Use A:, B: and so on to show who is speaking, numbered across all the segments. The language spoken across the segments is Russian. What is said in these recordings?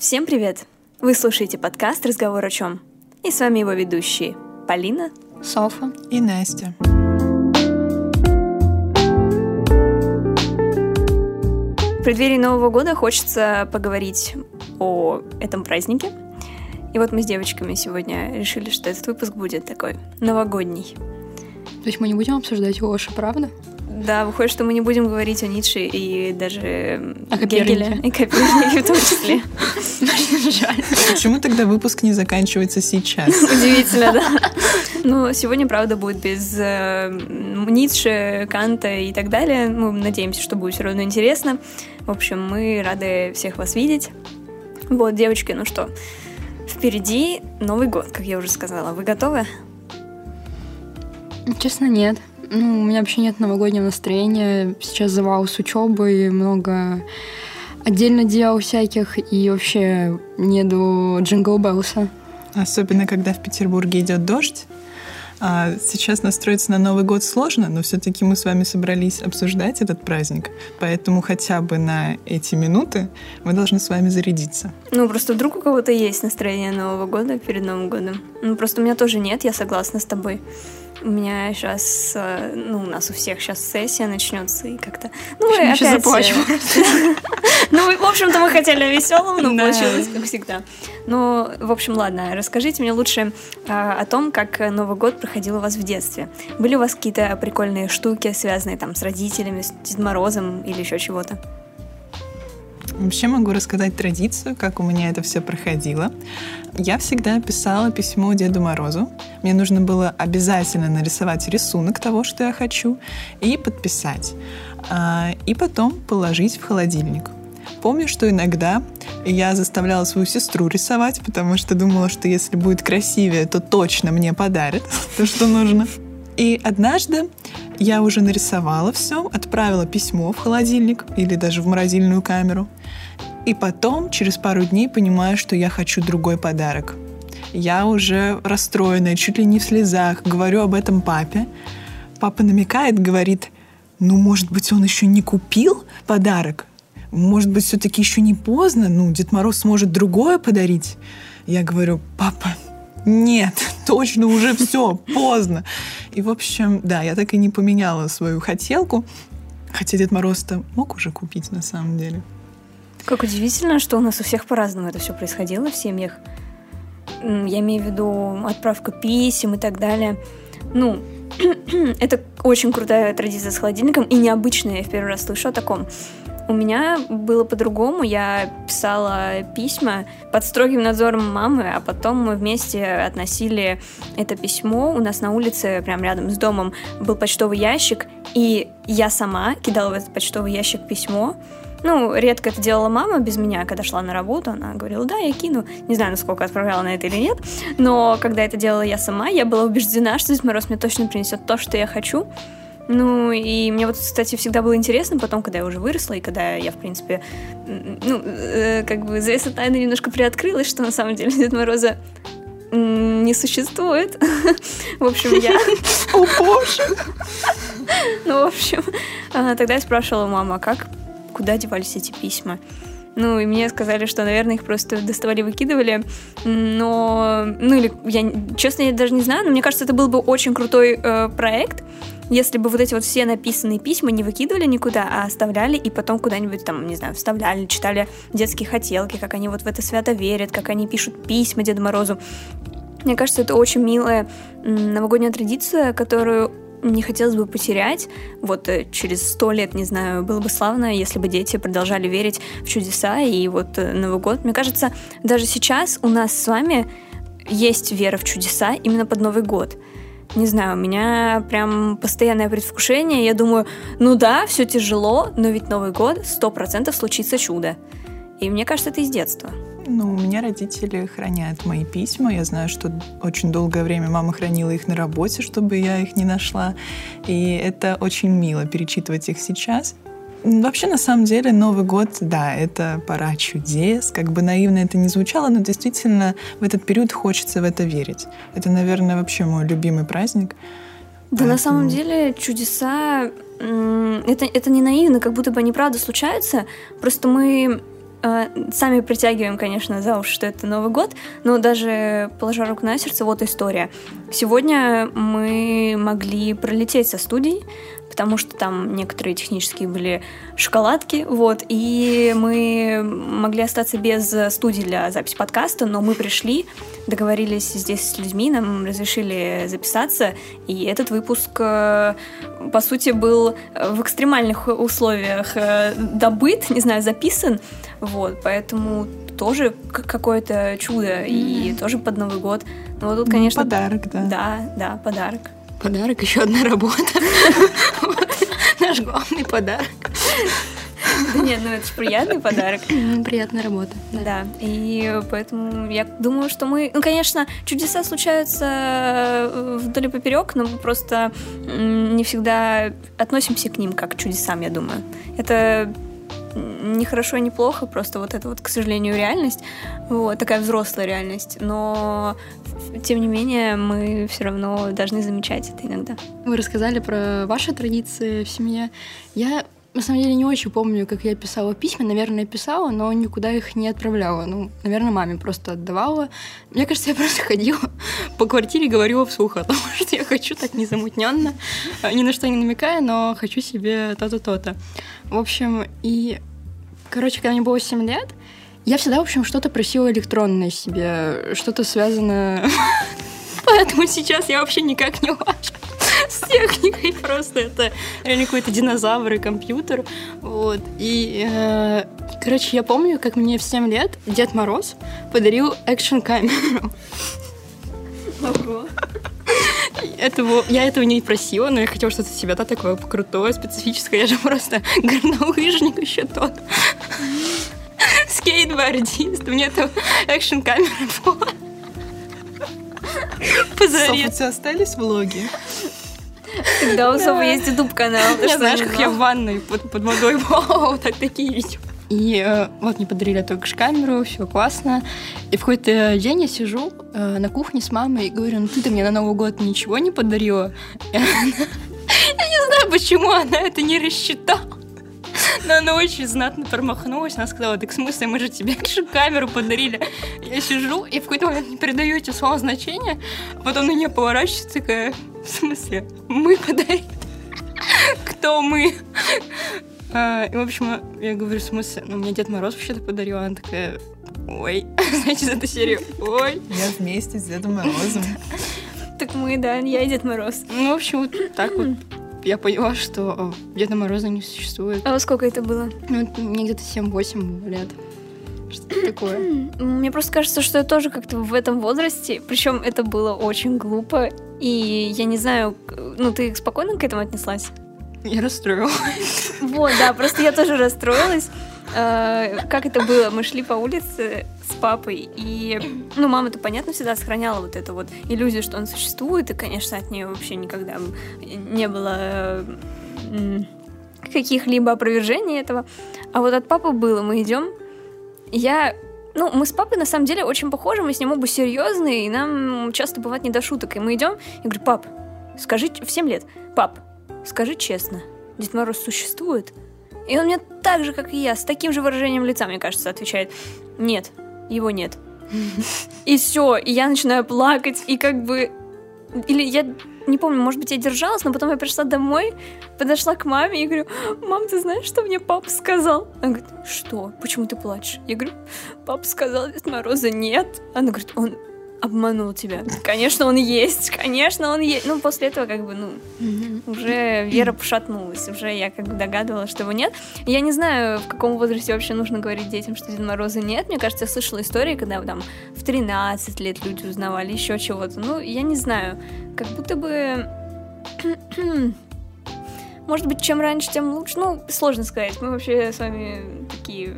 A: Всем привет! Вы слушаете подкаст «Разговор о чем?» И с вами его ведущие Полина,
B: Софа
C: и Настя.
A: В преддверии Нового года хочется поговорить о этом празднике. И вот мы с девочками сегодня решили, что этот выпуск будет такой новогодний.
B: То есть мы не будем обсуждать Оша, правда?
A: Да, выходит, что мы не будем говорить о Ницше и даже
B: О
A: Гегеле, и Копернике в том числе.
B: Жаль.
C: Почему тогда выпуск не заканчивается сейчас?
A: Удивительно, да. Но сегодня, правда, будет без э, Ницше, Канта и так далее. Мы надеемся, что будет все равно интересно. В общем, мы рады всех вас видеть. Вот, девочки, ну что, впереди Новый год, как я уже сказала. Вы готовы?
B: Честно, нет. Ну, у меня вообще нет новогоднего настроения. Сейчас завал с учебой, много отдельно дел всяких, и вообще не до Jingle Bells а.
C: Особенно, когда в Петербурге идет дождь. А сейчас настроиться на Новый год сложно, но все-таки мы с вами собрались обсуждать этот праздник. Поэтому хотя бы на эти минуты мы должны с вами зарядиться.
A: Ну, просто вдруг у кого-то есть настроение Нового года перед Новым годом. Ну, просто у меня тоже нет, я согласна с тобой. У меня сейчас, ну, у нас у всех сейчас сессия начнется и как-то... Ну,
B: сейчас
A: опять,
B: заплачу.
A: э, Ну, в общем-то, мы хотели о веселом, но получилось, как всегда. Ну, в общем, ладно, расскажите мне лучше а, о том, как Новый год проходил у вас в детстве. Были у вас какие-то прикольные штуки, связанные там с родителями, с Дедом Морозом или еще чего-то?
C: Вообще могу рассказать традицию, как у меня это все проходило. Я всегда писала письмо Деду Морозу. Мне нужно было обязательно нарисовать рисунок того, что я хочу, и подписать. А, И потом положить в холодильник. Помню, что иногда я заставляла свою сестру рисовать, потому что думала, что если будет красивее, то точно мне подарит то, что нужно. И однажды я уже нарисовала все, отправила письмо в холодильник или даже в морозильную камеру. И потом, через пару дней, понимаю, что я хочу другой подарок. Я уже расстроенная, чуть ли не в слезах, говорю об этом папе. Папа намекает, говорит, ну, может быть, он еще не купил подарок? Может быть, все-таки еще не поздно? Ну, Дед Мороз сможет другое подарить? Я говорю, папа, нет, точно уже все, поздно. И, в общем, да, я так и не поменяла свою хотелку. Хотя Дед Мороз-то мог уже купить на самом деле.
A: Как удивительно, что у нас у всех по-разному это все происходило в семьях. Я имею в виду отправка писем и так далее. Ну, это очень крутая традиция с холодильником и необычная, я в первый раз слышу о таком. У меня было по-другому. Я писала письма под строгим надзором мамы, а потом мы вместе относили это письмо. У нас на улице, прям рядом с домом, был почтовый ящик, и я сама кидала в этот почтовый ящик письмо. Ну, редко это делала мама без меня, когда шла на работу. Она говорила, да, я кину. Не знаю, насколько отправляла на это или нет. Но когда это делала я сама, я была убеждена, что Дед Мороз мне точно принесет то, что я хочу. Ну, и мне вот, кстати, всегда было интересно потом, когда я уже выросла, и когда я, в принципе, ну, э, как бы завеса тайны немножко приоткрылась, что на самом деле Дед Мороза не существует. В общем, я...
C: О, боже!
A: Ну, в общем, а, тогда я спрашивала маму, а как, куда девались эти письма? Ну, и мне сказали, что, наверное, их просто доставали, выкидывали. Но, ну, или, я, честно, я даже не знаю, но мне кажется, это был бы очень крутой э, проект, если бы вот эти вот все написанные письма не выкидывали никуда, а оставляли и потом куда-нибудь там, не знаю, вставляли, читали детские хотелки, как они вот в это свято верят, как они пишут письма Деду Морозу. Мне кажется, это очень милая новогодняя традиция, которую не хотелось бы потерять. Вот э, через сто лет, не знаю, было бы славно, если бы дети продолжали верить в чудеса и вот э, Новый год. Мне кажется, даже сейчас у нас с вами есть вера в чудеса именно под Новый год. Не знаю, у меня прям постоянное предвкушение. Я думаю, ну да, все тяжело, но ведь Новый год сто процентов случится чудо. И мне кажется, это из детства.
C: Ну, у меня родители хранят мои письма. Я знаю, что очень долгое время мама хранила их на работе, чтобы я их не нашла. И это очень мило перечитывать их сейчас. Вообще, на самом деле, Новый год, да, это пора чудес. Как бы наивно это не звучало, но действительно в этот период хочется в это верить. Это, наверное, вообще мой любимый праздник.
A: Да, на
C: Поэтому-
A: самом деле чудеса это, это не наивно, как будто бы они правда случаются. Просто мы э, сами притягиваем, конечно, за уши, что это Новый год, но даже положа руку на сердце, вот история. Сегодня мы могли пролететь со студией, потому что там некоторые технические были шоколадки, вот, и мы могли остаться без студии для записи подкаста, но мы пришли, договорились здесь с людьми, нам разрешили записаться, и этот выпуск, э, по сути, был в экстремальных условиях э, добыт, не знаю, записан, вот, поэтому тоже какое-то чудо, mm-hmm. и тоже под Новый год. Ну, вот тут, конечно...
C: Подарок, да.
A: Да, да, подарок.
B: Подарок, еще одна работа. Наш главный подарок.
A: Да нет, ну это же приятный подарок.
B: Приятная работа.
A: Да. и поэтому я думаю, что мы... Ну, конечно, чудеса случаются э, вдоль и поперек, но мы просто не всегда относимся к ним как к чудесам, я думаю. Это не хорошо не плохо, просто вот это вот, к сожалению, реальность, вот, такая взрослая реальность, но тем не менее мы все равно должны замечать это иногда.
B: Вы рассказали про ваши традиции в семье. Я на самом деле не очень помню, как я писала письма. Наверное, писала, но никуда их не отправляла. Ну, наверное, маме просто отдавала. Мне кажется, я просто ходила по квартире и говорила вслух о том, что я хочу так незамутненно, ни на что не намекая, но хочу себе то-то, то-то. В общем, и... Короче, когда мне было 7 лет, я всегда, в общем, что-то просила электронное себе, что-то связанное... Поэтому сейчас я вообще никак не лажу с техникой. Просто это реально какой-то динозавр и компьютер. Вот. И, э, короче, я помню, как мне в 7 лет Дед Мороз подарил экшн-камеру. Ого. Этого, я этого не просила, но я хотела что-то себя да, такое крутое, специфическое. Я же просто горнолыжник еще тот. Скейтбордист. У меня это экшн-камера была.
C: Позари. у тебя остались влоги?
A: Когда у Совы есть YouTube-канал.
B: Я знаешь, как я в ванной под, под водой была, вот так такие видео. И э, вот мне подарили только камеру, все классно. И в какой-то день я сижу э, на кухне с мамой и говорю, ну ты-то мне на Новый год ничего не подарила. Я не знаю, почему она это не рассчитала. Но она очень знатно промахнулась. Она сказала, так в смысле, мы же тебе камеру подарили. Я сижу и в какой-то момент не передаю эти слова значения, а потом на нее поворачивается такая, в смысле, мы подарили? Кто мы? А, и, в общем, я говорю, в смысле, ну, мне Дед Мороз вообще-то подарил. Она такая, ой, знаете, за эту серию, ой.
C: Я вместе с Дедом Морозом.
A: Так мы, да, я и Дед Мороз.
B: Ну, в общем, вот так вот я поняла, что Деда Мороза не существует.
A: А во сколько это было?
B: Ну, мне где-то 7-8 лет. Что такое?
A: Мне просто кажется, что я тоже как-то в этом возрасте, причем это было очень глупо, и я не знаю, ну ты спокойно к этому отнеслась?
B: Я расстроилась.
A: Вот, да, просто я тоже расстроилась. Э, как это было? Мы шли по улице с папой, и, ну, мама-то, понятно, всегда сохраняла вот эту вот иллюзию, что он существует, и, конечно, от нее вообще никогда не было каких-либо опровержений этого. А вот от папы было. Мы идем, я ну, мы с папой на самом деле очень похожи, мы с ним оба серьезные, и нам часто бывает не до шуток. И мы идем, и говорю, пап, скажи, в 7 лет, пап, скажи честно, Дед Мороз существует? И он мне так же, как и я, с таким же выражением лица, мне кажется, отвечает, нет, его нет. И все, и я начинаю плакать, и как бы... Или я не помню, может быть, я держалась, но потом я пришла домой, подошла к маме и говорю, мам, ты знаешь, что мне папа сказал? Она говорит, что? Почему ты плачешь? Я говорю, папа сказал, Дед Мороза нет. Она говорит, он обманул тебя. Конечно, он есть, конечно, он есть. Ну, после этого, как бы, ну, уже вера пошатнулась, уже я как бы догадывалась, что его нет. Я не знаю, в каком возрасте вообще нужно говорить детям, что Деда Мороза нет. Мне кажется, я слышала истории, когда там в 13 лет люди узнавали еще чего-то. Ну, я не знаю, как будто бы... Может быть, чем раньше, тем лучше. Ну, сложно сказать. Мы вообще с вами такие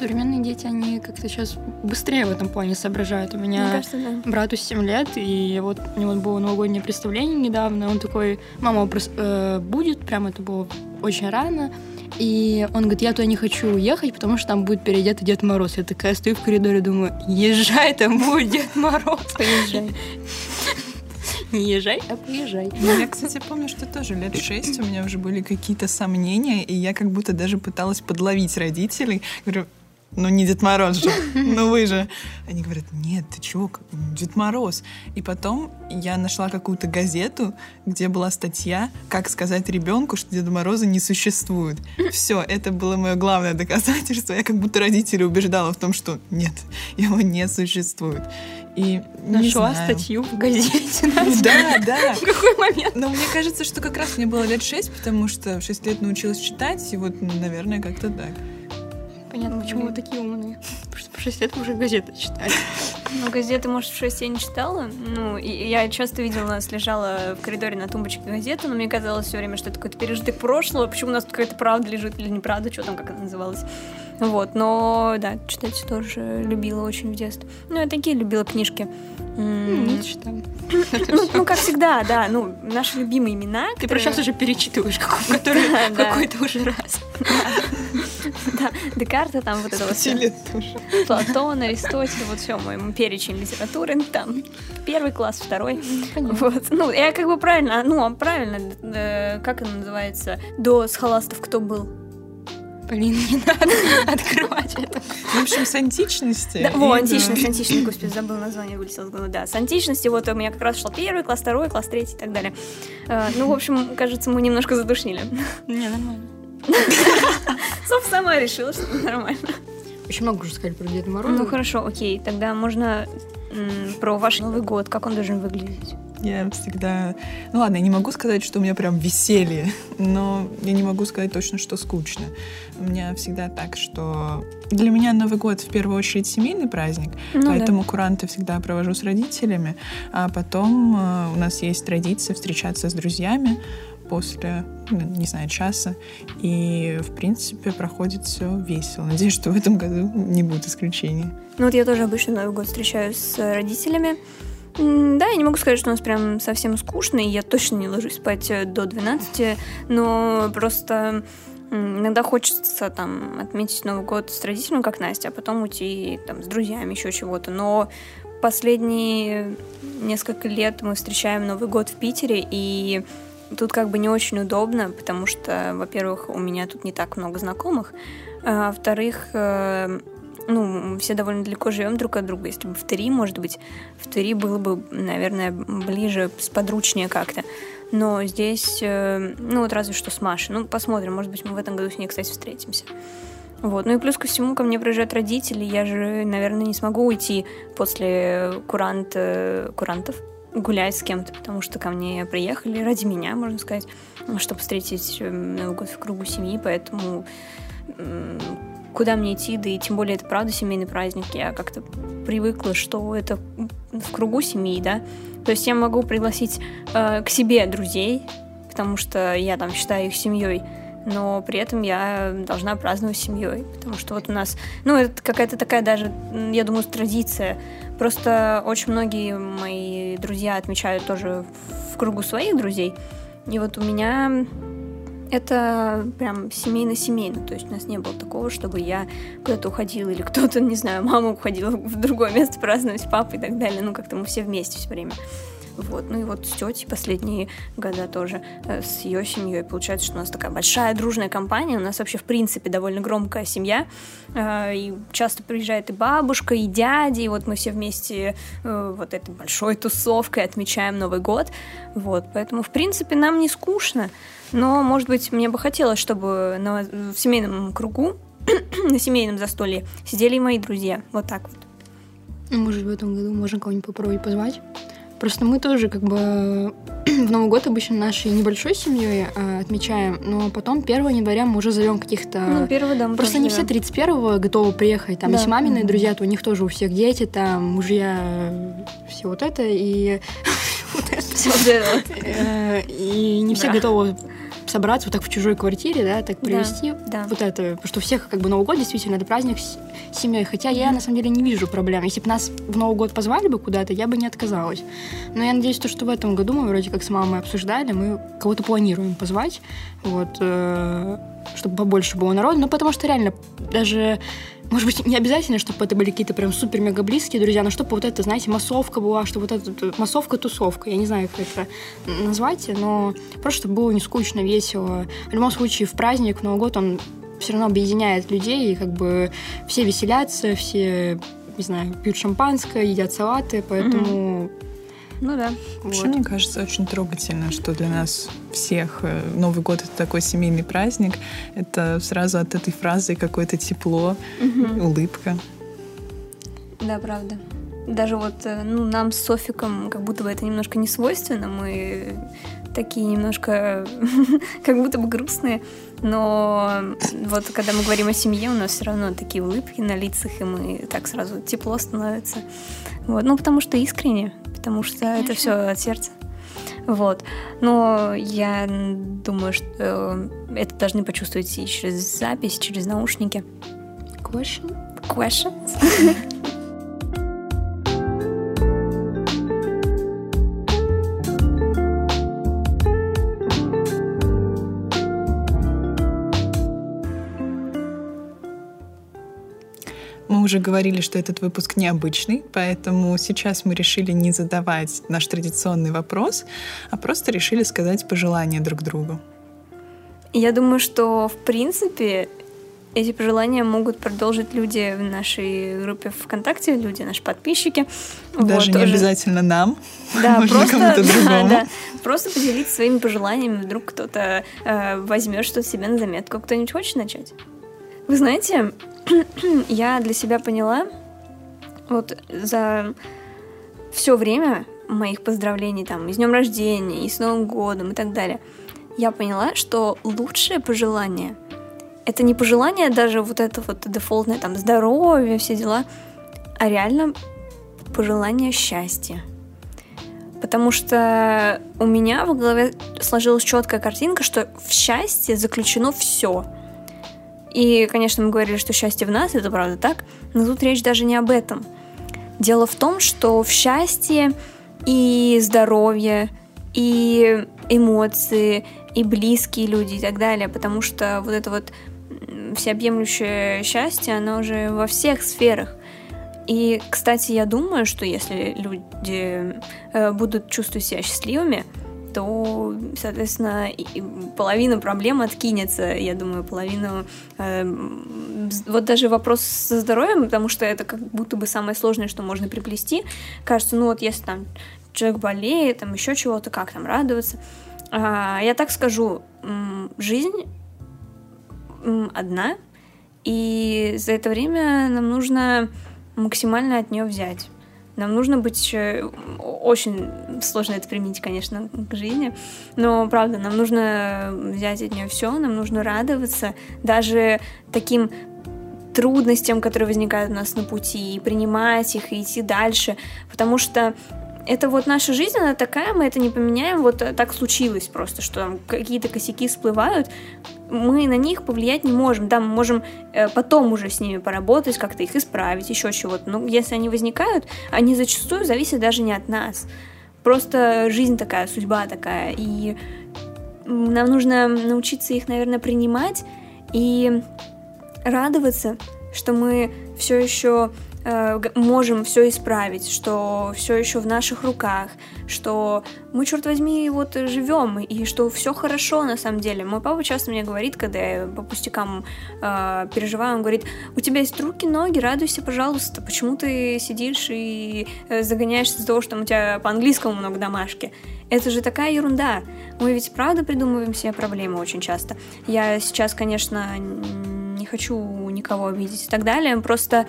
B: Современные дети, они как-то сейчас быстрее в этом плане соображают. У меня
A: кажется, да.
B: брату 7 лет, и вот у него было новогоднее представление недавно, он такой, мама э, будет, прям это было очень рано, и он говорит, я туда не хочу уехать, потому что там будет переодетый Дед Мороз. Я такая стою в коридоре, думаю, езжай, там будет Дед Мороз.
A: Поезжай.
B: Не езжай, а поезжай.
C: Ну, я, кстати, помню, что тоже лет шесть у меня уже были какие-то сомнения, и я как будто даже пыталась подловить родителей. Говорю, ну не Дед Мороз же, ну вы же. Они говорят, нет, ты чего, Дед Мороз. И потом я нашла какую-то газету, где была статья, как сказать ребенку, что Деда Мороза не существует. Все, это было мое главное доказательство. Я как будто родителей убеждала в том, что нет, его не существует. И
B: Нашла статью в газете.
C: Да, да.
B: В какой момент?
C: Но мне кажется, что как раз мне было лет шесть, потому что в шесть лет научилась читать, и вот, наверное, как-то так.
B: Понятно, почему вы такие умные. Потому что по 6 лет уже газеты читали.
A: Ну, газеты, может, в 6 я не читала. Ну, и я часто видела, у нас лежала в коридоре на тумбочке газета, но мне казалось все время, что это какой-то пережиток прошлого. Почему у нас тут какая-то правда лежит или неправда, что там, как это называлось. Вот, но, да, читать тоже любила очень в детстве. Ну, я такие любила книжки.
B: Не читала.
A: Ну, ну, как всегда, да, ну, наши любимые имена.
B: Ты про сейчас уже перечитываешь какой-то уже раз.
A: Да, Декарта, там вот это вот. Платон, Аристотель, вот все, мой перечень литературы, там первый класс, второй. Вот. Ну, я как бы правильно, ну, правильно, э, как это называется, до схоластов кто был?
B: Блин, не надо открывать это.
C: В общем, с античности.
A: Да, о, античность, античность, господи, забыл название, вылетело с головы. Да, с античности, вот у меня как раз шел первый класс, второй класс, третий и так далее. Э, ну, в общем, кажется, мы немножко задушнили.
B: Не, нормально.
A: Соф сама решила, что нормально.
B: Очень много уже сказали про Деда Мороза.
A: Ну хорошо, окей, тогда можно про ваш Новый год, как он должен выглядеть?
C: Я всегда... Ну ладно, я не могу сказать, что у меня прям веселье, но я не могу сказать точно, что скучно. У меня всегда так, что для меня Новый год в первую очередь семейный праздник, ну, поэтому да. куранты всегда провожу с родителями, а потом э, у нас есть традиция встречаться с друзьями, после, ну, не знаю, часа. И, в принципе, проходит все весело. Надеюсь, что в этом году не будет исключения.
A: Ну вот я тоже обычно Новый год встречаюсь с родителями. Да, я не могу сказать, что у нас прям совсем скучно, и я точно не ложусь спать э, до 12, но просто иногда хочется там отметить Новый год с родителями, как Настя, а потом уйти там с друзьями, еще чего-то. Но последние несколько лет мы встречаем Новый год в Питере, и Тут как бы не очень удобно, потому что, во-первых, у меня тут не так много знакомых, а во-вторых, ну, все довольно далеко живем друг от друга. Если бы в Твери, может быть, в Твери было бы, наверное, ближе, сподручнее как-то. Но здесь, э, ну, вот разве что с Машей. Ну, посмотрим, может быть, мы в этом году с ней, кстати, встретимся. Вот. Ну и плюс ко всему ко мне приезжают родители, я же, наверное, не смогу уйти после курант, э, курантов, гулять с кем-то, потому что ко мне приехали ради меня, можно сказать, чтобы встретить э, Новый год в кругу семьи, поэтому куда мне идти, да и тем более это правда семейный праздник, я как-то привыкла, что это в кругу семьи, да, то есть я могу пригласить э, к себе друзей, потому что я там считаю их семьей, но при этом я должна праздновать семьей, потому что вот у нас, ну, это какая-то такая даже, я думаю, традиция. Просто очень многие мои друзья отмечают тоже в кругу своих друзей. И вот у меня это прям семейно-семейно. То есть у нас не было такого, чтобы я куда-то уходила или кто-то, не знаю, мама уходила в другое место праздновать, папа и так далее. Ну, как-то мы все вместе все время. Вот. Ну и вот с тетей последние года тоже э, с ее семьей. Получается, что у нас такая большая дружная компания. У нас вообще, в принципе, довольно громкая семья. Э, и часто приезжает и бабушка, и дядя. И вот мы все вместе э, вот этой большой тусовкой отмечаем Новый год. Вот. Поэтому, в принципе, нам не скучно. Но, может быть, мне бы хотелось, чтобы на, в семейном кругу, на семейном застолье сидели и мои друзья. Вот так вот.
B: Может, в этом году можно кого-нибудь попробовать позвать? Просто мы тоже как бы в Новый год обычно нашей небольшой семьей э, отмечаем, но потом 1 января мы уже зовем каких-то...
A: Ну, 1 да,
B: Просто не все 31-го готовы приехать. Там, да. если маминые mm-hmm. друзья, то у них тоже у всех дети, там, мужья, все вот это, и...
A: Вот это.
B: Э, и не все готовы собраться вот так в чужой квартире, да, так провести
A: да, да.
B: вот это, потому что у всех как бы Новый год действительно это праздник с семьей, хотя я на самом деле не вижу проблем. Если бы нас в Новый год позвали бы куда-то, я бы не отказалась. Но я надеюсь, то, что в этом году мы вроде как с мамой обсуждали, мы кого-то планируем позвать, вот. Э, чтобы побольше было народу, ну, потому что реально даже может быть, не обязательно, чтобы это были какие-то прям супер-мега близкие друзья, но чтобы вот это, знаете, массовка была, чтобы вот это массовка-тусовка. Я не знаю, как это назвать, но просто чтобы было не скучно, весело. В любом случае, в праздник, в Новый год он все равно объединяет людей, и как бы все веселятся, все, не знаю, пьют шампанское, едят салаты, поэтому... Mm-hmm
A: ну да.
C: Вообще, вот. мне кажется, очень трогательно, что для нас всех э, Новый год — это такой семейный праздник. Это сразу от этой фразы какое-то тепло, угу. улыбка.
A: Да, правда. Даже вот э, ну, нам с Софиком как будто бы это немножко не свойственно. Мы такие немножко как будто бы грустные. Но вот когда мы говорим о семье, у нас все равно такие улыбки на лицах, и мы так сразу тепло становится. Вот. Ну, потому что искренне потому что Конечно. это все от сердца. Вот. Но я думаю, что это должны почувствовать и через запись, через наушники.
B: Question?
A: Questions?
C: уже говорили, что этот выпуск необычный, поэтому сейчас мы решили не задавать наш традиционный вопрос, а просто решили сказать пожелания друг другу.
A: Я думаю, что в принципе эти пожелания могут продолжить люди в нашей группе ВКонтакте, люди, наши подписчики.
C: Даже вот, не тоже. обязательно нам,
A: да, можно просто. Да, да, просто поделиться своими пожеланиями, вдруг кто-то э, возьмет что-то себе на заметку. Кто-нибудь хочет начать? Вы знаете, я для себя поняла, вот за все время моих поздравлений там и с днем рождения, и с Новым годом и так далее, я поняла, что лучшее пожелание это не пожелание даже вот это вот дефолтное там здоровье, все дела, а реально пожелание счастья. Потому что у меня в голове сложилась четкая картинка, что в счастье заключено все – и, конечно, мы говорили, что счастье в нас, это правда так, но тут речь даже не об этом. Дело в том, что в счастье и здоровье, и эмоции, и близкие люди и так далее, потому что вот это вот всеобъемлющее счастье, оно уже во всех сферах. И, кстати, я думаю, что если люди э, будут чувствовать себя счастливыми, то, соответственно, половина проблем откинется, я думаю, половину... Э, вот даже вопрос со здоровьем, потому что это как будто бы самое сложное, что можно приплести. Кажется, ну вот если там человек болеет, там еще чего-то, как там радоваться. А, я так скажу, жизнь одна, и за это время нам нужно максимально от нее взять. Нам нужно быть... Очень сложно это применить, конечно, к жизни, но, правда, нам нужно взять от нее все, нам нужно радоваться даже таким трудностям, которые возникают у нас на пути, и принимать их, и идти дальше, потому что это вот наша жизнь, она такая, мы это не поменяем, вот так случилось просто, что там какие-то косяки всплывают, мы на них повлиять не можем, да, мы можем э, потом уже с ними поработать, как-то их исправить, еще чего-то, но если они возникают, они зачастую зависят даже не от нас, просто жизнь такая, судьба такая, и нам нужно научиться их, наверное, принимать и радоваться, что мы все еще Э, можем все исправить, что все еще в наших руках, что мы, черт возьми, вот живем, и что все хорошо на самом деле. Мой папа часто мне говорит, когда я по пустякам э, переживаю, он говорит, у тебя есть руки, ноги, радуйся, пожалуйста, почему ты сидишь и э, загоняешься из-за того, что у тебя по-английскому много домашки. Это же такая ерунда. Мы ведь правда придумываем себе проблемы очень часто. Я сейчас, конечно, не хочу никого обидеть и так далее, просто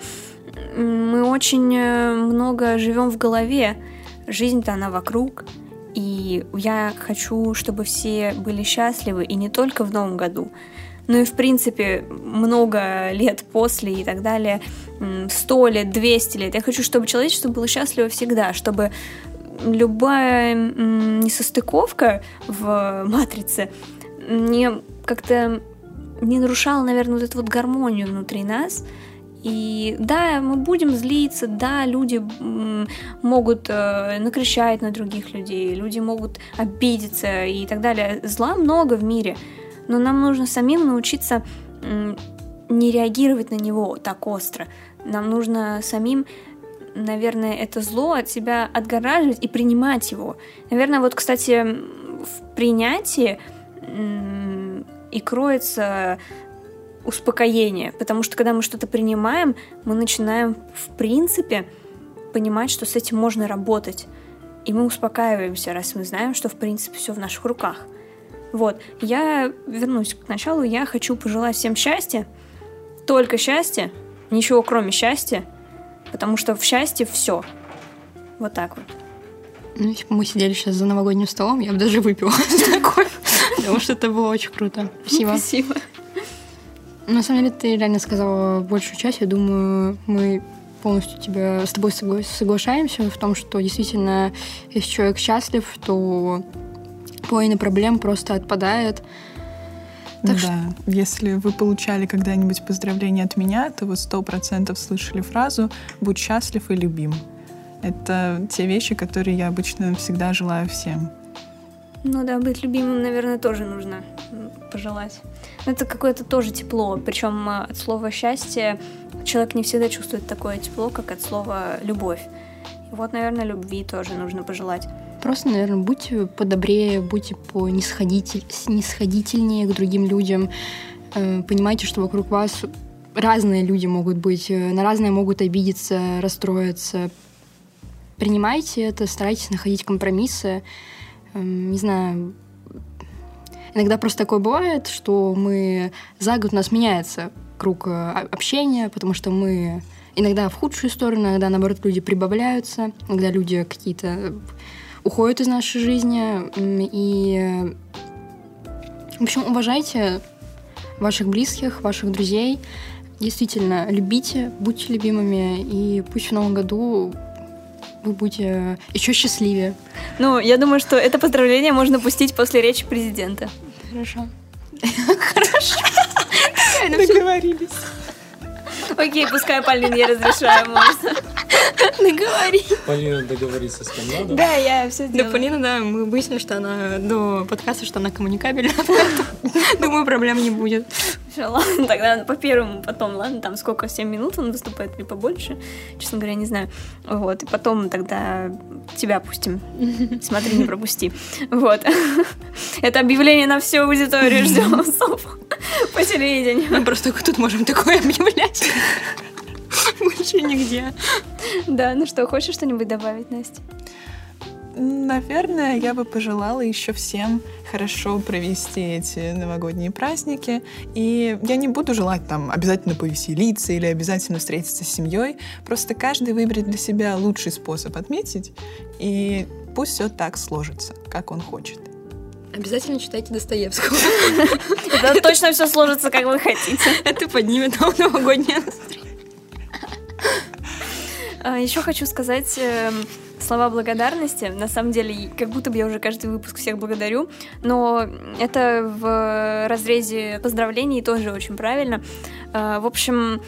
A: мы очень э, много живем в голове. Жизнь-то она вокруг. И я хочу, чтобы все были счастливы, и не только в Новом году, но и, в принципе, много лет после и так далее, сто лет, двести лет. Я хочу, чтобы человечество было счастливо всегда, чтобы любая несостыковка в матрице не как-то не нарушала, наверное, вот эту вот гармонию внутри нас, и да, мы будем злиться, да, люди могут э, накричать на других людей, люди могут обидеться и так далее. Зла много в мире. но нам нужно самим научиться не реагировать на него так остро. Нам нужно самим наверное, это зло от себя отгораживать и принимать его. Наверное, вот, кстати, в принятии и кроется успокоение, потому что когда мы что-то принимаем, мы начинаем, в принципе, понимать, что с этим можно работать. И мы успокаиваемся, раз мы знаем, что, в принципе, все в наших руках. Вот, я вернусь к началу, я хочу пожелать всем счастья, только счастья, ничего кроме счастья, потому что в счастье все. Вот так вот.
B: Ну, если бы мы сидели сейчас за новогодним столом, я бы даже выпила такой, потому что это было очень круто. Спасибо.
A: Спасибо.
B: На самом деле, ты реально сказала большую часть. Я думаю, мы полностью тебя, с тобой согла- соглашаемся в том, что действительно, если человек счастлив, то половина проблем просто отпадает.
C: Так да, что... если вы получали когда-нибудь поздравления от меня, то вы сто процентов слышали фразу «Будь счастлив и любим». Это те вещи, которые я обычно всегда желаю всем.
A: Ну да, быть любимым, наверное, тоже нужно пожелать. Это какое-то тоже тепло. Причем а, от слова счастье человек не всегда чувствует такое тепло, как от слова любовь. И вот, наверное, любви тоже нужно пожелать.
B: Просто, наверное, будьте подобрее, будьте по нисходитель, снисходительнее к другим людям. Э, понимайте, что вокруг вас разные люди могут быть, э, на разные могут обидеться, расстроиться. Принимайте это, старайтесь находить компромиссы. Эм, не знаю, иногда просто такое бывает, что мы за год у нас меняется круг э, общения, потому что мы иногда в худшую сторону, иногда, наоборот, люди прибавляются, иногда люди какие-то уходят из нашей жизни. И, в общем, уважайте ваших близких, ваших друзей. Действительно, любите, будьте любимыми, и пусть в новом году вы будете еще счастливее.
A: Ну, я думаю, что это поздравление можно пустить после речи президента.
B: Хорошо.
A: Хорошо.
C: Договорились.
A: Окей, пускай Полин, я разрешаю, можно.
B: Договори.
D: Полина договорится с кем надо.
A: Да, я все делаю.
B: Да, Полина, да, мы выяснили, что она до подкаста, что она коммуникабельна. Думаю, проблем не будет.
A: Все, ладно, тогда по первому, потом, ладно, там сколько, 7 минут он выступает или побольше, честно говоря, не знаю. Вот, и потом тогда тебя пустим. Смотри, не пропусти. Вот. Это объявление на всю аудиторию ждем по телевидению.
B: Мы просто тут можем такое объявлять. Больше нигде.
A: Да, ну что, хочешь что-нибудь добавить, Настя?
C: Наверное, я бы пожелала еще всем хорошо провести эти новогодние праздники. И я не буду желать там обязательно повеселиться или обязательно встретиться с семьей. Просто каждый выберет для себя лучший способ отметить. И пусть все так сложится, как он хочет.
B: Обязательно читайте Достоевского.
A: Это точно все сложится, как вы хотите.
B: Это поднимет вам новогоднее настроение.
A: А, Еще хочу сказать эм, слова благодарности. На самом деле, как будто бы я уже каждый выпуск всех благодарю, но это в разрезе поздравлений тоже очень правильно. А, в общем,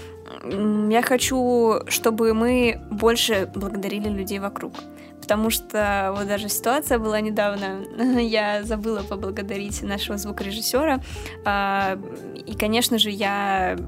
A: я хочу, чтобы мы больше благодарили людей вокруг. Потому что вот даже ситуация была недавно, я забыла поблагодарить нашего звукорежиссера. А, и, конечно же, я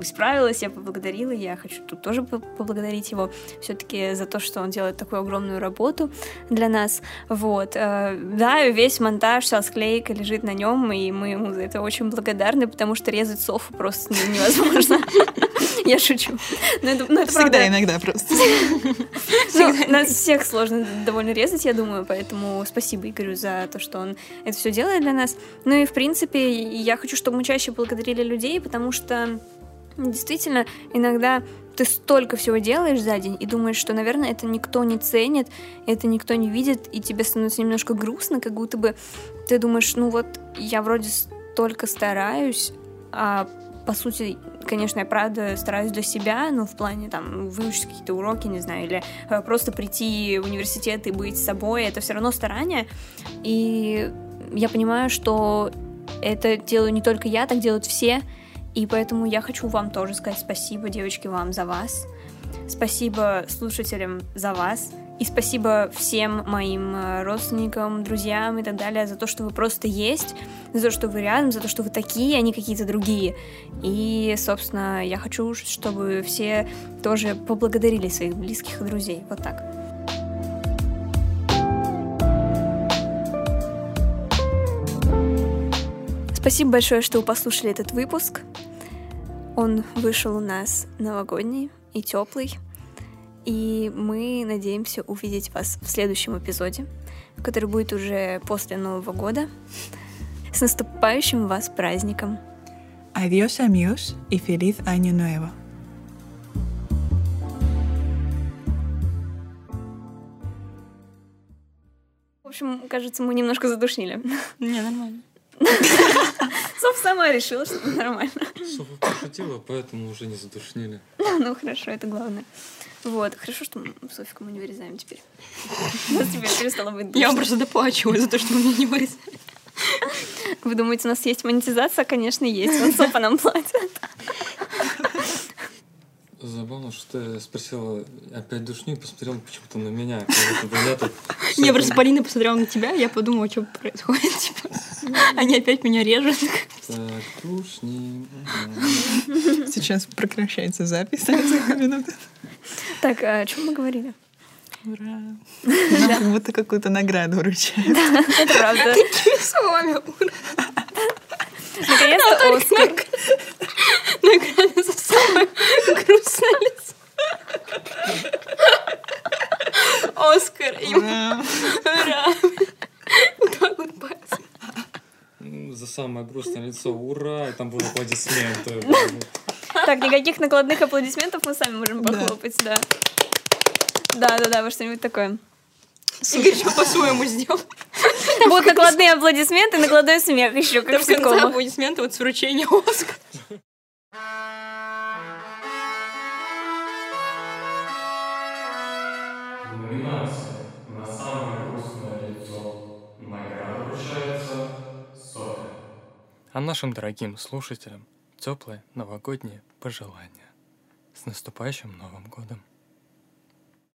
A: исправилась, я поблагодарила, я хочу тут тоже поблагодарить его все-таки за то, что он делает такую огромную работу для нас. Вот. Э, да, весь монтаж, вся склейка лежит на нем, и мы ему за это очень благодарны, потому что резать софу просто невозможно. Я шучу.
C: Но это, но это Всегда, правда... иногда просто.
A: Ну, нас всех сложно довольно резать, я думаю, поэтому спасибо Игорю за то, что он это все делает для нас. Ну и, в принципе, я хочу, чтобы мы чаще благодарили людей, потому что действительно иногда ты столько всего делаешь за день и думаешь, что, наверное, это никто не ценит, это никто не видит, и тебе становится немножко грустно, как будто бы ты думаешь, ну вот, я вроде столько стараюсь, а по сути, конечно, я правда стараюсь для себя, ну, в плане там выучить какие-то уроки, не знаю, или э, просто прийти в университет и быть собой, это все равно старание. И я понимаю, что это делаю не только я, так делают все, и поэтому я хочу вам тоже сказать спасибо, девочки, вам за вас. Спасибо слушателям за вас. И спасибо всем моим э, родственникам, друзьям и так далее за то, что вы просто есть, за то, что вы рядом, за то, что вы такие, а не какие-то другие. И, собственно, я хочу, чтобы все тоже поблагодарили своих близких и друзей. Вот так. Спасибо большое, что вы послушали этот выпуск. Он вышел у нас новогодний и теплый. И мы надеемся увидеть вас в следующем эпизоде, который будет уже после Нового года. С наступающим вас праздником!
C: Adiós amigos y feliz año nuevo.
A: В общем, кажется, мы немножко задушнили.
B: Не, нормально.
A: Соф сама решила, что нормально.
D: Софа пошутила, поэтому уже не задушнили.
A: Ну, хорошо, это главное. Вот, хорошо, что мы Софику мы не вырезаем теперь. У нас теперь перестало быть
B: Я
A: душно.
B: просто доплачиваю за то, что меня не вырезали.
A: Вы думаете, у нас есть монетизация? Конечно, есть. Вот Софа нам платит.
D: Забавно, что ты спросила опять душню и посмотрела почему-то на меня. я
B: Я просто Полина посмотрела на тебя, я подумала, что происходит. Они опять меня режут.
C: Сейчас прекращается запись на несколько минут.
A: Так, а о чем мы говорили?
C: Ура! Нам как будто какую-то награду вручают.
A: Это правда.
B: Такими словами. ура.
A: Наконец-то Оскар.
B: Награда за самое грустное лицо. Оскар. И
C: Ура!
B: ура. Вот так вот пальцем.
D: Ну, За самое грустное лицо. Ура! И там будут аплодисменты.
A: Так, никаких накладных аплодисментов мы сами можем похлопать, да. Да, да, да, во что-нибудь такое.
B: Игорь что по-своему сделал.
A: Будут накладные аплодисменты, накладной смех еще, как
B: в конце аплодисменты вот с вручения Оскара.
E: Номинация
F: А нашим дорогим слушателям теплые новогодние пожелания. С наступающим Новым годом!